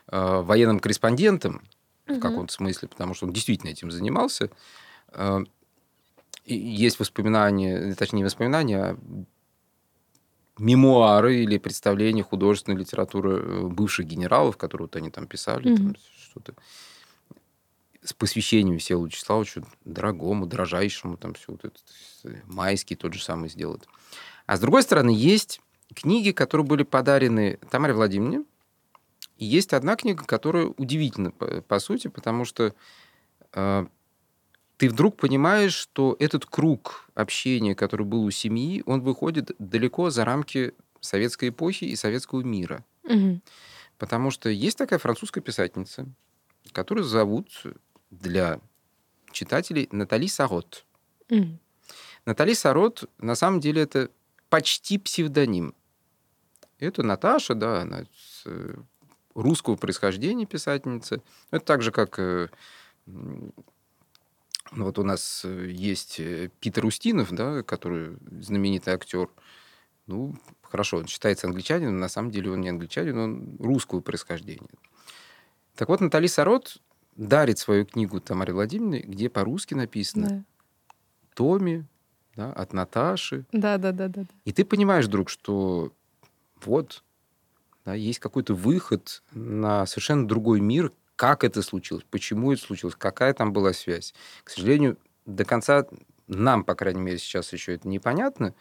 э, военным корреспондентом, в Мгм. каком-то смысле, потому что он действительно этим занимался. Э, Есть воспоминания, точнее, не воспоминания, а мемуары или представления художественной литературы э, бывших генералов, которые вот они там писали, там Мгм. что-то с посвящением Всеволоду Вячеславовичу, дорогому, дорожайшему, там все вот это, э, майский тот же самый сделает. А с другой стороны, есть книги, которые были подарены Тамаре Владимировне, и есть одна книга, которая удивительна по, по сути, потому что э, ты вдруг понимаешь, что этот круг общения, который был у семьи, он выходит далеко за рамки советской эпохи и советского мира. Мгм. Потому что есть такая французская писательница, которую зовут для читателей Натали Сарот. Мгм. Натали Сарот, на самом деле, это почти псевдоним. Это Наташа, да, она э, русского происхождения писательница. Это так же, как ну, вот у нас э, есть Питер Устинов, да, который знаменитый актер. Ну, хорошо, он считается англичанином, но на самом деле он не англичанин, он русского происхождения. Так вот, Натали Сарот дарит свою книгу Тамаре Владимировне, где по-русски написано Да. Томи, да, от Наташи. Да, да, да, да. И ты понимаешь, друг, что вот, да, есть какой-то выход на совершенно другой мир, как это случилось, почему это случилось, какая там была связь. К сожалению, до конца нам, по крайней мере, сейчас еще это непонятно,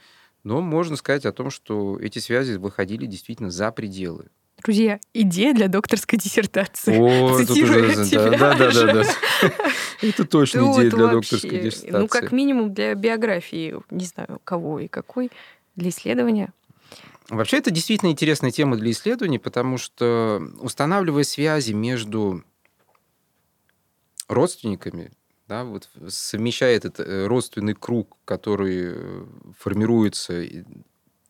но можно сказать о том, что эти связи выходили действительно за пределы. Друзья, идея для докторской диссертации. О, Цитирую тут уже, тебя да, да, да, да. Это точно Тут идея для вообще, докторской диссертации. Ну, как минимум для биографии, не знаю, кого и какой, для исследования. Вообще, это действительно интересная тема для исследований, потому что устанавливая связи между родственниками, да, вот совмещая этот э, родственный круг, который э, формируется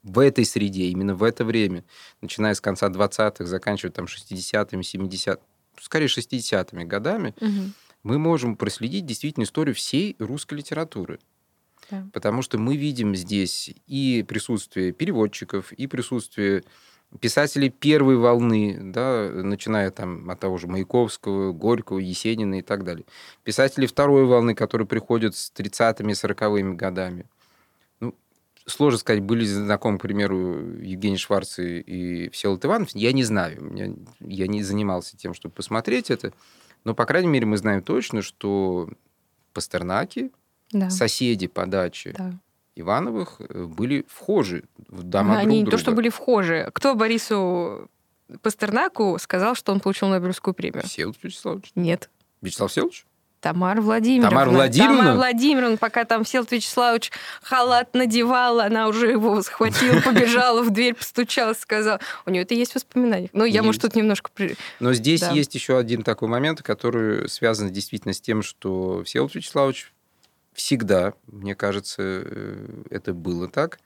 в этой среде, именно в это время, начиная с конца 20-х, заканчивая там 60-ми, 70 скорее 60-ми годами, Мгм. мы можем проследить действительно историю всей русской литературы. Да. Потому что мы видим здесь и присутствие переводчиков, и присутствие писателей первой волны, да, начиная там от того же Маяковского, Горького, Есенина и так далее. Писатели второй волны, которые приходят с 30-ми, 40-ми годами. Сложно сказать, были ли знакомы, к примеру, Евгений Шварц и, и Всеволод Иванов. Я не знаю. Меня- я не занимался тем, чтобы посмотреть это. Но, по крайней мере, мы знаем точно, что Пастернаки, Да. соседи по даче да. Ивановых э, были вхожи в дома Они не друг то, что были вхожи. Кто Борису Пастернаку сказал, что он получил Нобелевскую премию? Всеволод Вячеславович. Нет. Вячеслав Всеволодович? Тамара Владимировна. Тамара Владимировна? Тамара Владимировна, пока там Всеволод Вячеславович халат надевала, она уже его схватила, побежала в дверь, постучалась, сказала. У нее это есть воспоминания. Ну, я, может, тут немножко... Но здесь Да. есть еще один такой момент, который связан действительно с тем, что Всеволод Вячеславович всегда, мне кажется, э, это было так,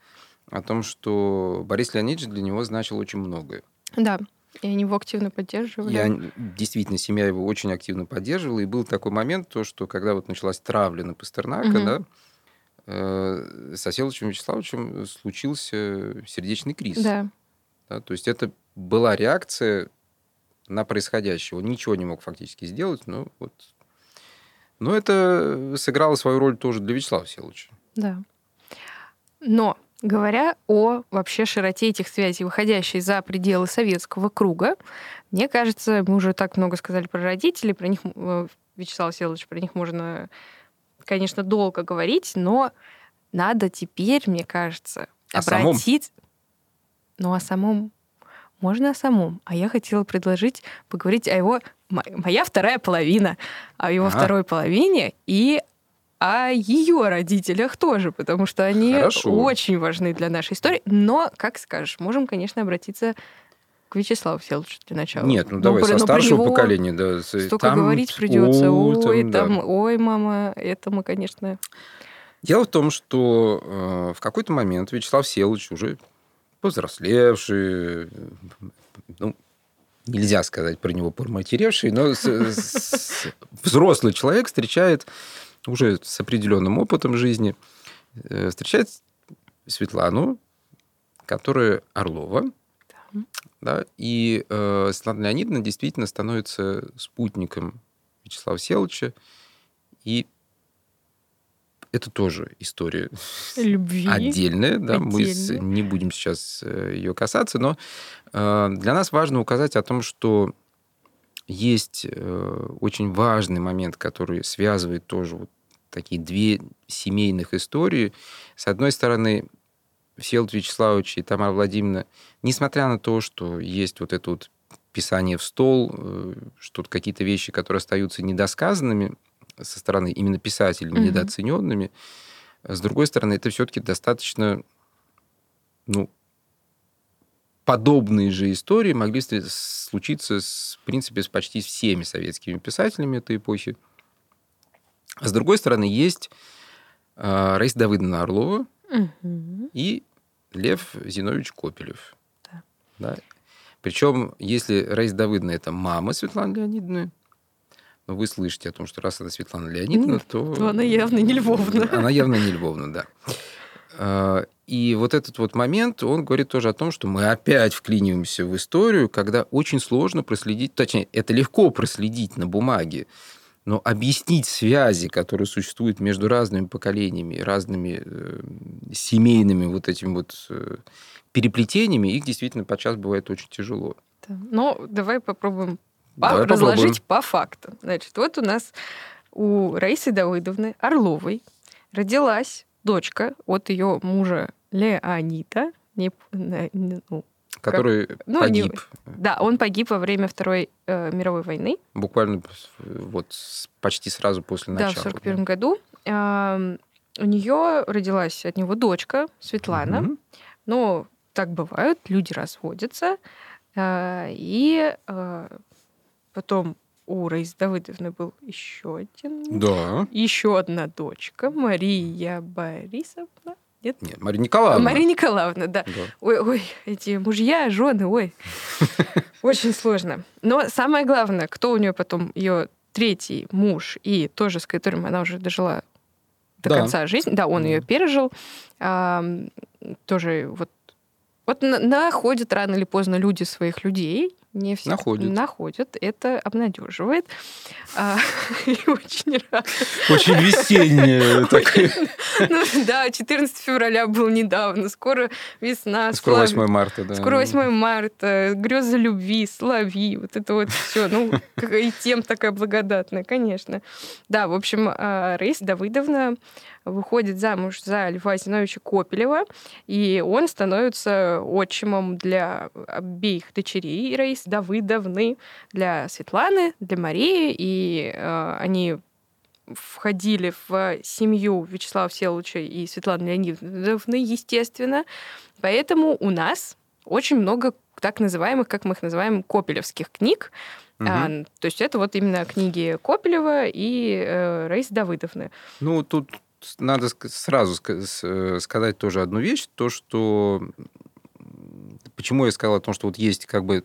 о том, что Борис Леонидович для него значил очень многое. Да, и они его активно поддерживали. Я действительно, семья его очень активно поддерживала, и был такой момент, то, что когда вот началась травля на Пастернака, Мгм. да, э, со Всеволодом Вячеславовичем случился сердечный криз. Да, Да, то есть это была реакция на происходящее. Он ничего не мог фактически сделать, но вот... Но это сыграло свою роль тоже для Вячеслава Всеволодовича. да. Но говоря о вообще широте этих связей, выходящей за пределы советского круга, мне кажется, мы уже так много сказали про родителей, про них, э, Вячеслав Всеволодович, про них можно, конечно, долго говорить, но надо теперь, мне кажется, О самом? обратить... Ну, о самом... Можно о самом. А я хотела предложить поговорить о его... мо- Моя вторая половина. О его Ага. второй половине и о ее родителях тоже, потому что они Хорошо. очень важны для нашей истории. Но, как скажешь, можем, конечно, обратиться к Вячеславу Всеволодовичу для начала. Нет, ну давай, про- со про старшего поколения. Да, Столько там- говорить придется. о, Ой, там, да. там, ой, мама, это мы, конечно. Дело в том, что э, в какой-то момент Вячеслав Всеволодович уже повзрослевший, ну, нельзя сказать про него проматеревший, но с- с- взрослый человек встречает уже с определенным опытом жизни, э, встречает Светлану, которая Орлова, Да. да, и э, Светлана Леонидовна действительно становится спутником Вячеслава Всеволодовича, и это тоже история Любви. отдельная, да, мы не будем сейчас ее касаться, но э, для нас важно указать о том, что есть э, очень важный момент, который связывает тоже вот такие две семейных истории. С одной стороны, Всеволод Вячеславович и Тамара Владимировна, несмотря на то, что есть вот это вот писание в стол, э, что какие-то вещи, которые остаются недосказанными со стороны именно писателей, Мгм. недооцененными, с другой стороны, это все-таки достаточно, ну, подобные же истории могли случиться, с, в принципе, с почти всеми советскими писателями этой эпохи. А с другой стороны, есть э, Раиса Давыдовна Орлова Мгм. и Лев Зинович Копелев. Да. Да. Причем, если Раиса Давыдовна – это мама Светланы Леонидовны, но вы слышите о том, что раз она Светлана Леонидовна, то... то она явно не Львовна. Она явно не Львовна, да. А, И вот этот вот момент, он говорит тоже о том, что мы опять вклиниваемся в историю, когда очень сложно проследить, точнее, это легко проследить на бумаге, Но объяснить связи, которые существуют между разными поколениями, разными э, семейными вот этими вот э, переплетениями, их действительно подчас бывает очень тяжело. Да. Ну, давай попробуем Давай разложить попробуем. по факту. Значит, вот у нас у Раисы Давыдовны Орловой родилась дочка от ее мужа Леонида. Не, не- не- ну, Который Ну, не- погиб да, он погиб во время Второй э, мировой войны. буквально э, вот почти сразу после Да, начала. в 1941 году. Ам, у нее родилась от него дочка Светлана. Мгм. Но так бывает, люди разводятся. А, И а, потом у Раисы Давыдовны был еще один Да. еще одна дочка, Мария Борисовна. Нет? Нет, Мария Николаевна. Мария Николаевна, да. Да. Ой, ой, эти мужья, жены, ой. (laughs) Очень сложно. Но самое главное, кто у нее потом ее третий муж, и тоже с которым она уже дожила до Да. конца жизни. Да, он Да. ее пережил. Ам, тоже вот вот на- находят рано или поздно люди своих людей. Не все Находят. находят. Это обнадеживает. А, (laughs) И очень рада. Очень весенняя (laughs) такая. Ну да, 14 февраля был недавно. Скоро весна. Скоро слав- 8 марта, да. Скоро 8 марта, грезы любви, слави, вот это вот все. Ну, и тем такая благодатная, конечно. Да, в общем, а, Раиса Давыдовна выходит замуж за Льва Зиновича Копелева, и он становится отчимом для обеих дочерей Раисы Давыдовны, для Светланы, для Марии, и а, они входили в семью Вячеслава Всеволодовича и Светланы Леонидовны, естественно. Поэтому у нас очень много так называемых, как мы их называем, копелевских книг. Мгм. А, то есть это вот именно книги Копелева и э, Раисы Давыдовны. Ну, тут надо сразу э, сказать тоже одну вещь, то, что... Почему я сказал о том, что вот есть как бы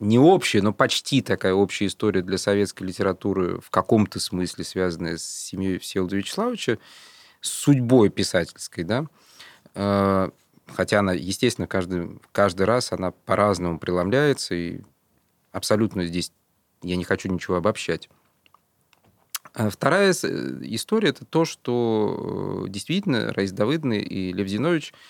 не общая, но почти такая общая история для советской литературы в каком-то смысле, связанная с семьей Всеволода Вячеславовича, с судьбой писательской, да, Э, хотя она, естественно, каждый, каждый раз она по-разному преломляется, и абсолютно здесь я не хочу ничего обобщать. А Вторая э, история – это то, что э, действительно Раис Давыдовна и Лев Зинович –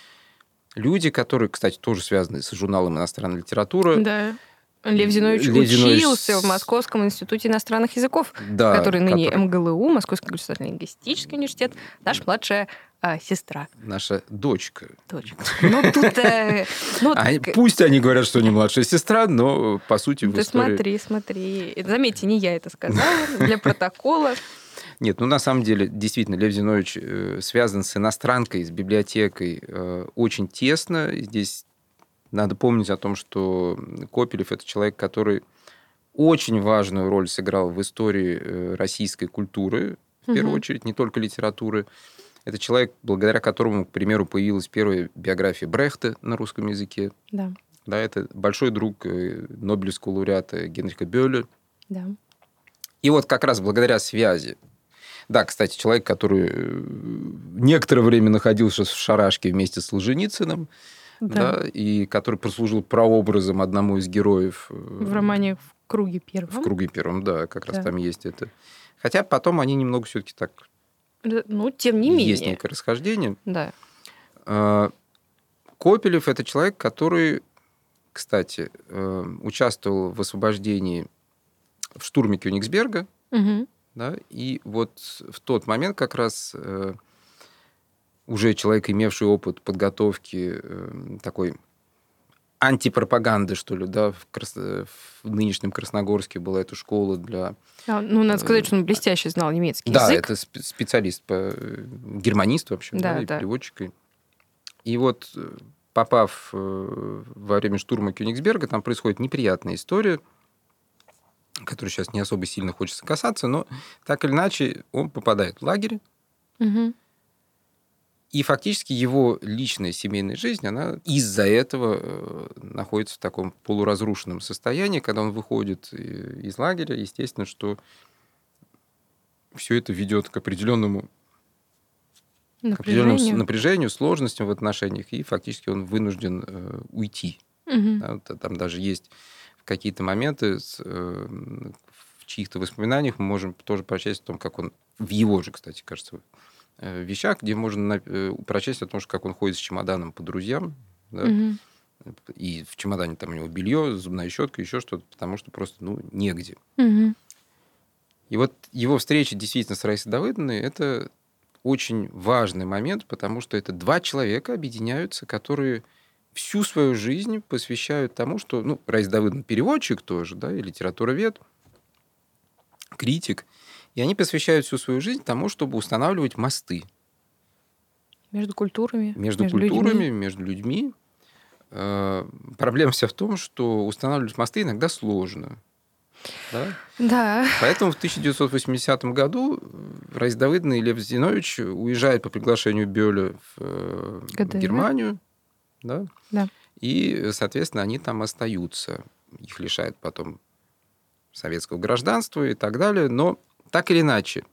люди, которые, кстати, тоже связаны с журналом «Иностранная литература». Да. Лев Зинович Лев учился в Московском институте иностранных языков, Да, который ныне который- МГЛУ, Московский государственный лингвистический университет, наша младшая а, сестра, Наша дочка. дочка. Ну, тут... э, (laughs) ну, Они- так, пусть они говорят, что не младшая сестра, но по сути в Ты истории... смотри, смотри. Заметьте, не я это сказала, для протокола. (laughs) Нет, ну на самом деле, действительно, Лев Зинович э, связан с иностранкой, с библиотекой э, очень тесно. Здесь надо помнить о том, что Копелев – это человек, который очень важную роль сыграл в истории э, российской культуры, в первую Мгм. очередь, не только литературы. Это человек, благодаря которому, к примеру, появилась первая биография Брехта на русском языке. Да, Да, это большой друг э, Нобелевского лауреата Генриха Бёля. да. И вот как раз благодаря связи. Да, кстати, человек, который э, некоторое время находился в шарашке вместе с Солженицыным, Да. да. и который послужил прообразом одному из героев э, В романе «В круге первом». в круге первом, да, как раз Да. там есть это. Хотя потом они немного все-таки так Ну, тем не есть менее. некое расхождение. Да. А, Копелев это человек, который, кстати, э, участвовал в освобождении в штурме Кёнигсберга, Мгм. да, и вот в тот момент как раз э, уже человек, имевший опыт подготовки э, такой антипропаганды, что ли, да, в, Крас- в нынешнем Красногорске была эта школа для... А, ну, надо сказать, что он блестяще знал немецкий Да, язык. это спе- специалист по э, германист вообще, да, Да, и да. переводчик. и- И вот, э, попав э, во время штурма Кёнигсберга, там происходит неприятная история, которой сейчас не особо сильно хочется касаться, но так или иначе он попадает в лагерь, Мгм. И фактически его личная семейная жизнь, она из-за этого э, находится в таком полуразрушенном состоянии, когда он выходит э, из лагеря, естественно, что все это ведет к определенному к определенному напряжению, сложностям в отношениях, и фактически он вынужден э, уйти. Мгм. Да, там даже есть какие-то моменты, с, э, в чьих-то воспоминаниях мы можем тоже прочесть о том, как он в его же, кстати, кажется, вещах, где можно э, прочесть о том, как он ходит с чемоданом по друзьям, да, угу. и в чемодане там у него белье, зубная щетка, еще что-то, потому что просто ну негде. Угу. И вот его встреча действительно с Раисой Давыдовной это очень важный момент, потому что это два человека объединяются, которые всю свою жизнь посвящают тому, что, ну, Раис Давыдовна переводчик тоже, да, и литературовед, критик, и они посвящают всю свою жизнь тому, чтобы устанавливать мосты. Между культурами. Между, между культурами, людьми. между людьми. Э, проблема вся в том, что устанавливать мосты иногда сложно. Да? Да. Поэтому в 1980 году Раис Давыдовна и Лев Зинович уезжают по приглашению Бёля в, ГДР. в Германию. Да? Да. И, соответственно, они там остаются. Их лишают потом советского гражданства и так далее. Но так или иначе,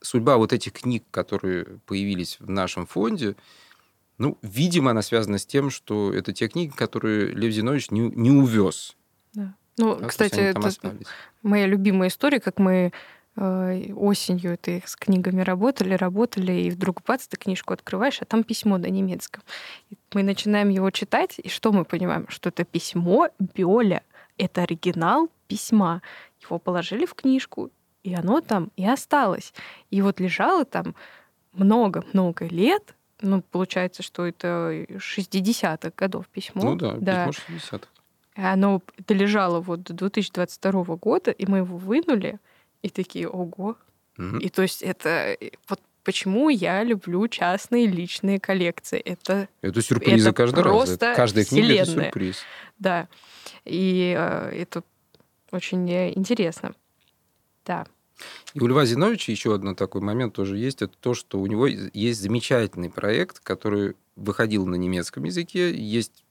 судьба вот этих книг, которые появились в нашем фонде, ну, видимо, она связана с тем, что это те книги, которые Лев Зинович не, не увез. Да. Ну, да, кстати, это моя любимая история, как мы э, осенью ты с книгами работали, работали, и вдруг бац, ты книжку открываешь, а там письмо на немецком. И мы начинаем его читать, и что мы понимаем? Что это письмо Бёля, это оригинал письма. Его положили в книжку, и оно там и осталось. И вот лежало там много-много лет, ну, получается, что это 60-х годов письмо. Ну да, да. письмо 60-х. Оно долежало вот до 2022 года, и мы его вынули, и такие, ого. Угу. И то есть это вот почему я люблю частные личные коллекции. Это, это сюрпризы это каждый раз. Каждая книга это сюрприз. Да. И э, это очень интересно. Да. И у Льва Зиновича еще один такой момент тоже есть. Это то, что у него есть замечательный проект, который выходил на немецком языке. Есть,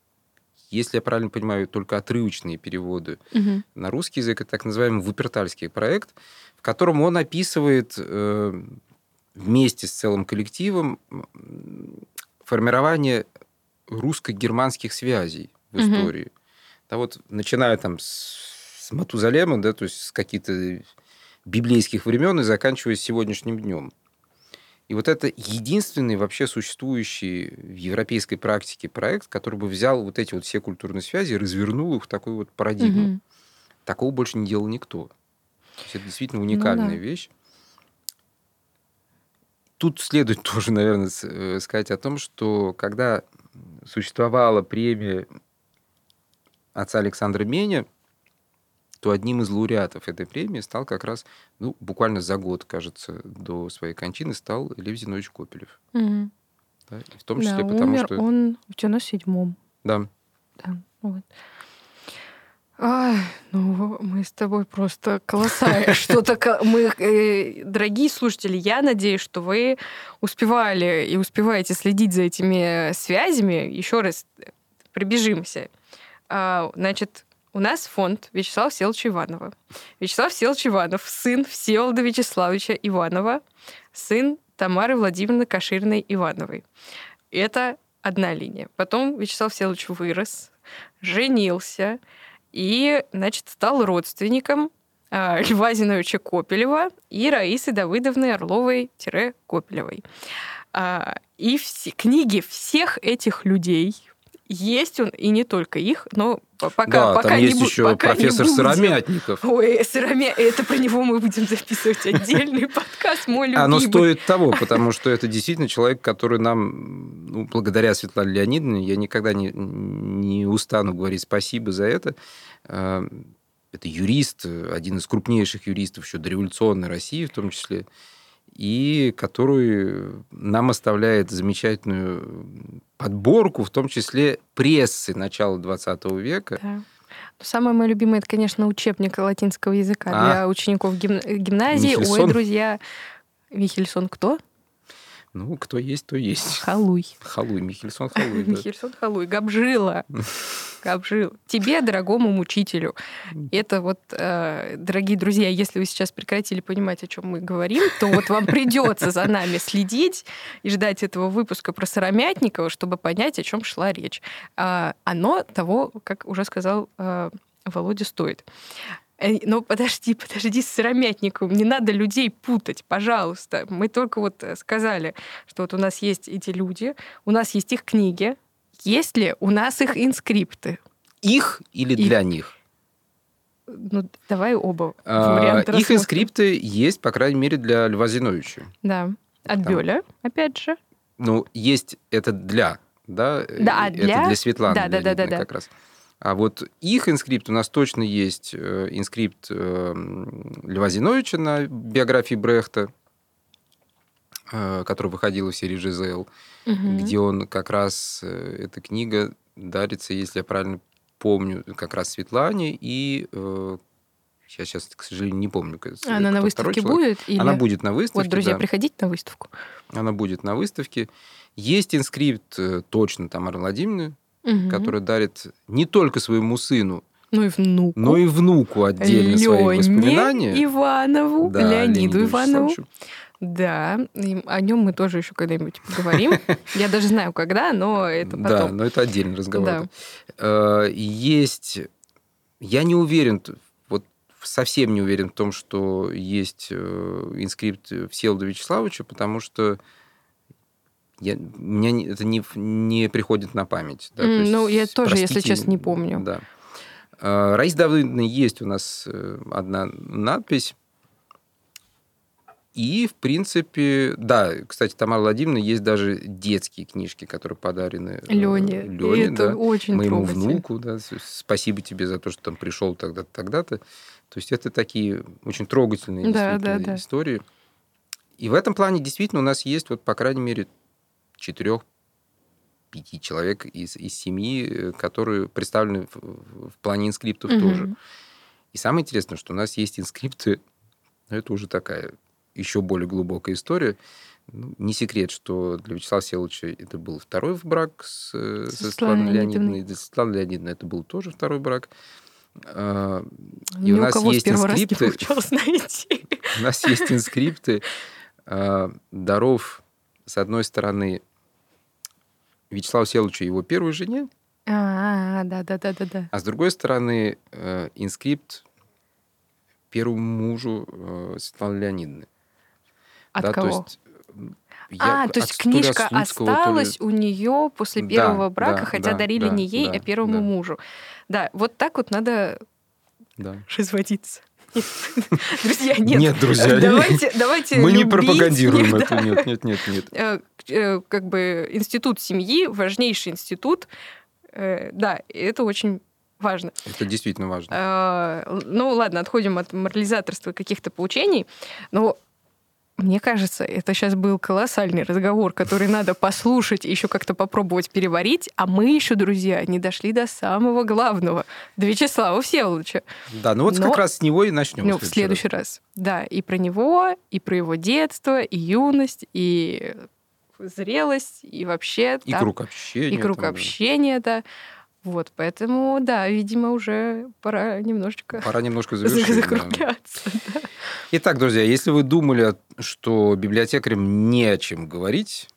если я правильно понимаю, только отрывочные переводы угу. на русский язык. Это так называемый Вупертальский проект, в котором он описывает э, вместе с целым коллективом формирование русско-германских связей в угу. истории. Да вот начиная там с с Матузалема, да, то есть с каких-то библейских времен и заканчивая сегодняшним днем. И вот это единственный вообще существующий в европейской практике проект, который бы взял вот эти вот все культурные связи и развернул их в такую вот парадигму. Угу. Такого больше не делал никто. То есть это действительно уникальная ну, да. вещь. Тут следует (laughs) тоже, наверное, э, сказать о том, что когда существовала премия отца Александра Меня, то одним из лауреатов этой премии стал как раз, ну, буквально за год, кажется, до своей кончины стал Лев Зинович Копелев. Угу. Да, в том числе да, потому, умер что... он в 97-м. Да. Да, вот. Ай, ну мы с тобой просто колоссально (laughs) что-то мы, э, дорогие слушатели, я надеюсь, что вы успевали и успеваете следить за этими связями. Еще раз пробежимся. А, значит, у нас фонд Вячеслава Всеволодовича Иванова. Вячеслав Всеволодович Иванов, сын Всеволода Вячеславовича Иванова, сын Тамары Владимировны Каширной Ивановой. Это одна линия. Потом Вячеслав Всеволодович вырос, женился и, значит, стал родственником э, (laughs) Льва Зиновича Копелева и Раисы Давыдовны Орловой-Копелевой. А, и все, книги всех этих людей есть он, и не только их, но пока, да, пока там не есть еще пока профессор не Сыромятников. Ой, Сыромя... это про него мы будем записывать отдельный (laughs) подкаст, мой любимый. Оно стоит того, потому что это действительно человек, который нам, ну, благодаря Светлане Леонидовне, я никогда не, не устану говорить спасибо за это, а, это юрист, один из крупнейших юристов еще дореволюционной России в том числе, и который нам оставляет замечательную подборку, в том числе прессы начала 20 века. Да. Самое мое любимое, это, конечно, учебник латинского языка а? для учеников гим... гимназии. Михельсон? Ой, друзья, Михельсон кто? Ну, кто есть, то есть. Халуй. Халуй, Михельсон Халуй. (laughs) Михельсон Халуй, Габжила. (laughs) Габжил. Тебе, дорогому мучителю. Это вот, э, дорогие друзья, если вы сейчас прекратили понимать, о чем мы говорим, то вот вам придется за нами следить и ждать этого выпуска про Сыромятникова, чтобы понять, о чем шла речь. А, оно того, как уже сказал э, Володя, стоит. Э, Ну, подожди, подожди с сыромятником. Не надо людей путать, пожалуйста. Мы только вот сказали, что вот у нас есть эти люди, у нас есть их книги. Есть ли у нас их инскрипты? Их или Их. для них? Ну, давай оба А, Их рассмотрим. инскрипты есть, по крайней мере, для Льва Зиновича. Да. От Там. Бёля, опять же. Ну, есть это для, да? Да, а для- Это для Светланы да, да, да, да, да. как раз. А вот их инскрипт у нас точно есть э, инскрипт э, м, Льва Зиновьевича на биографии Брехта, э, который выходил в серии «ЖЗЛ», Мгм. где он как раз, э, эта книга дарится, если я правильно помню, как раз Светлане и... э, Я сейчас, к сожалению, не помню. Она на выставке будет? Или... Она будет на выставке, Вот, друзья, да. приходите на выставку. Она будет на выставке. Есть инскрипт точно Тамары Владимировны, Мгм. который дарит не только своему сыну, Ну и внуку. но и внуку отдельно свои Лёне воспоминания. Иванову, Да, Леониду Леониду Иванову. Вячеславовичу. Да, о нем мы тоже еще когда-нибудь поговорим. (laughs) Я даже знаю, когда, но это Да, потом. но это отдельный разговор. Да. Э, Есть... Я не уверен, вот совсем не уверен в том, что есть э, инскрипт Всеволода Вячеславовича, потому что я, меня это не, не приходит на память. да, то М, есть, ну, я тоже, если простите, честно, не помню. Да. Э, Раиса Давыдовна есть у нас одна надпись. И, в принципе, да, кстати, Тамара Владимировна, есть даже детские книжки, которые подарены э, Лене. Лене, это да, очень моему внуку, да, спасибо тебе за то, что там пришел тогда-то, тогда-то. То есть это такие очень трогательные Да, да, да. истории. И в этом плане действительно у нас есть, вот, по крайней мере, четырех пяти человек из, из семьи, э, которые представлены в, в- плане инскриптов Мгм. тоже. И самое интересное, что у нас есть инскрипты, но это уже такая еще более глубокая история. Ну, не секрет, что для Вячеслава Всеволодовича это был второй брак с, э, Со со Светланой Леонидовной. Для Светланы Леонидовны это был тоже второй брак. А, И у у нас с есть инскрипты. (laughs) У нас есть инскрипты а, даров, с одной стороны, Вячеславу Всеволодовичу и его первой жене, А, да, да, да, да, да. а с другой стороны, э, инскрипт первому мужу э, Светланы Леонидовны. От Да, кого? То есть, м, а, я то есть книжка то ли- осталась у нее после Да, первого брака, да, хотя да, дарили да, не ей, да, а первому да. мужу. Да, вот так вот надо Да. (laughs) разводиться. (laughs) Друзья, нет. Нет, друзья, Давайте, давайте Мы не пропагандируем Нет, это. да. Нет, нет, нет, нет. Э, э, Как бы институт семьи, важнейший институт. Э, Да, это очень важно. Это действительно важно. Э, Ну, ладно, отходим от морализаторства каких-то поучений. Но мне кажется, это сейчас был колоссальный разговор, который надо послушать и еще как-то попробовать переварить. А мы еще, друзья, не дошли до самого главного, до Вячеслава Всеволодовича. Да, ну вот но- как раз с него и начнем. Ну, в следующий раз. Да, и про него, и про его детство, и юность, и зрелость, и вообще... И да, круг общения. и круг там, да. общения, да. Вот, поэтому, да, видимо, уже пора немножечко Пора немножко (laughs) за- завершить. закругляться. да. Итак, друзья, если вы думали, что библиотекарям не о чем говорить,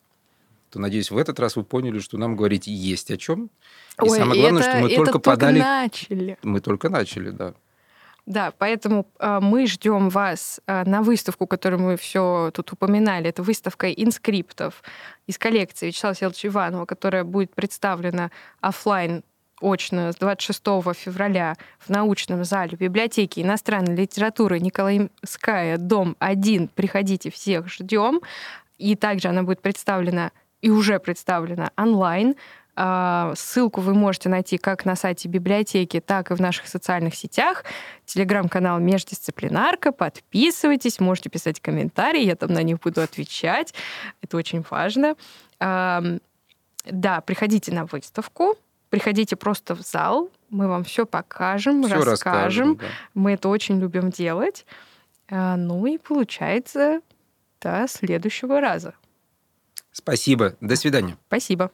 то, надеюсь, в этот раз вы поняли, что нам говорить есть о чем. И Ой, самое главное, это- что мы это только подали... начали. Мы только начали, да. Да, поэтому а, мы ждем вас а, на выставку, которую мы все тут упоминали. Это выставка инскриптов из коллекции Вячеслава Селовича Иванова, которая будет представлена офлайн очно с 26 февраля в научном зале библиотеки иностранной литературы Николаевская, дом 1. Приходите, всех ждем. И также она будет представлена и уже представлена онлайн. А, Ссылку вы можете найти как на сайте библиотеки, так и в наших социальных сетях. Телеграм-канал Междисциплинарка. Подписывайтесь, можете писать комментарии, я там на них буду отвечать. Это очень важно. Да, приходите на выставку, приходите просто в зал, мы вам все покажем, Все расскажем. расскажем. да. Мы это очень любим делать. А, Ну и получается до следующего раза. Спасибо. До свидания. Спасибо.